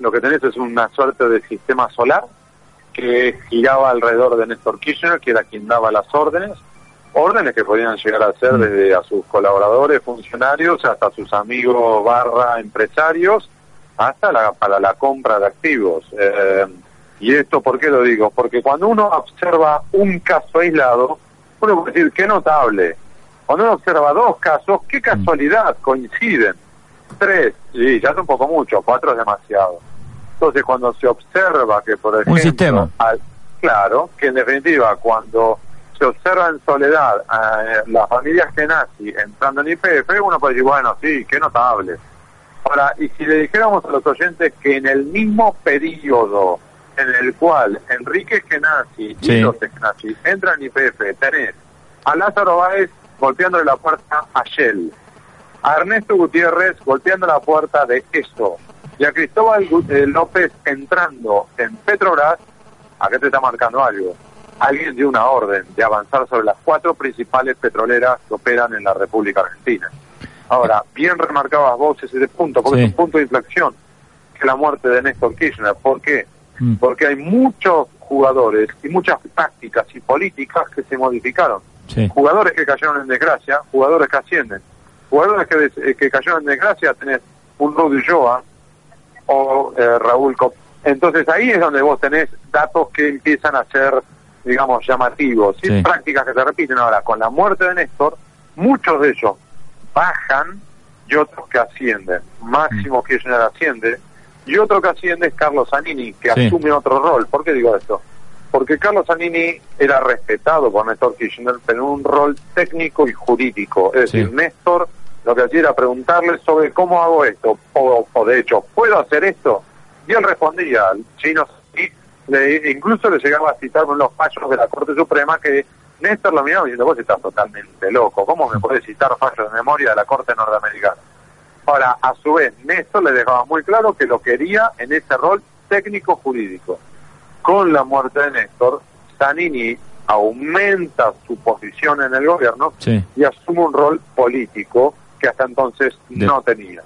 lo que tenés es una suerte de sistema solar que giraba alrededor de Néstor Kirchner, que era quien daba las órdenes, órdenes que podían llegar a ser desde a sus colaboradores, funcionarios, hasta sus amigos barra empresarios, hasta la, para la compra de activos. Eh, y esto, ¿por qué lo digo? Porque cuando uno observa un caso aislado, uno puede decir, qué notable. Cuando uno observa dos casos, qué casualidad, coinciden. Tres, sí, ya es un poco mucho, cuatro es demasiado. Entonces, cuando se observa que, por ejemplo... Un sistema. al- claro, que en definitiva, cuando se observa en soledad eh, las familias que nazi entrando en IPF, uno puede decir, bueno, sí, qué notable. Ahora, y si le dijéramos a los oyentes que en el mismo periodo en el cual Enrique Genasi Sí. y los Genasi entran en IPF, tenés a Lázaro Báez golpeándole la puerta a Shell, a Ernesto Gutiérrez golpeando la puerta de ESO y a Cristóbal eh, López entrando en Petrobras, ¿a qué te está marcando algo? Alguien dio una orden de avanzar sobre las cuatro principales petroleras que operan en la República Argentina. Ahora, bien remarcabas vos ese punto, porque Sí. es un punto de inflexión, que la muerte de Néstor Kirchner. ¿Por qué? Mm. Porque hay muchos jugadores y muchas tácticas y políticas que se modificaron. Sí. Jugadores que cayeron en desgracia, jugadores que ascienden. Jugadores que, des- eh, que cayeron en desgracia, tenés un Rudy Joa o eh, Raúl Cop. Entonces ahí es donde vos tenés datos que empiezan a ser, digamos, llamativos. Y Sí. prácticas que se repiten ahora. Con la muerte de Néstor, muchos de ellos bajan y otros que ascienden. Máximo Kirchner asciende y otro que asciende es Carlos Zanini, que Sí. asume otro rol. ¿Por qué digo esto? Porque Carlos Zanini era respetado por Néstor Kirchner, pero en un rol técnico y jurídico. Es decir, Néstor lo que hacía era preguntarle sobre cómo hago esto, o, o de hecho, ¿puedo hacer esto? Y él respondía, chino, sí, le, incluso le llegaba a citar en los fallos de la Corte Suprema que Néstor lo miraba diciendo, vos estás totalmente loco, ¿cómo me puedes citar fallos de memoria de la Corte Norteamericana? Ahora, a su vez, Néstor le dejaba muy claro que lo quería en ese rol técnico-jurídico. Con la muerte de Néstor, Zanini aumenta su posición en el gobierno Sí. y asume un rol político que hasta entonces De- no tenía.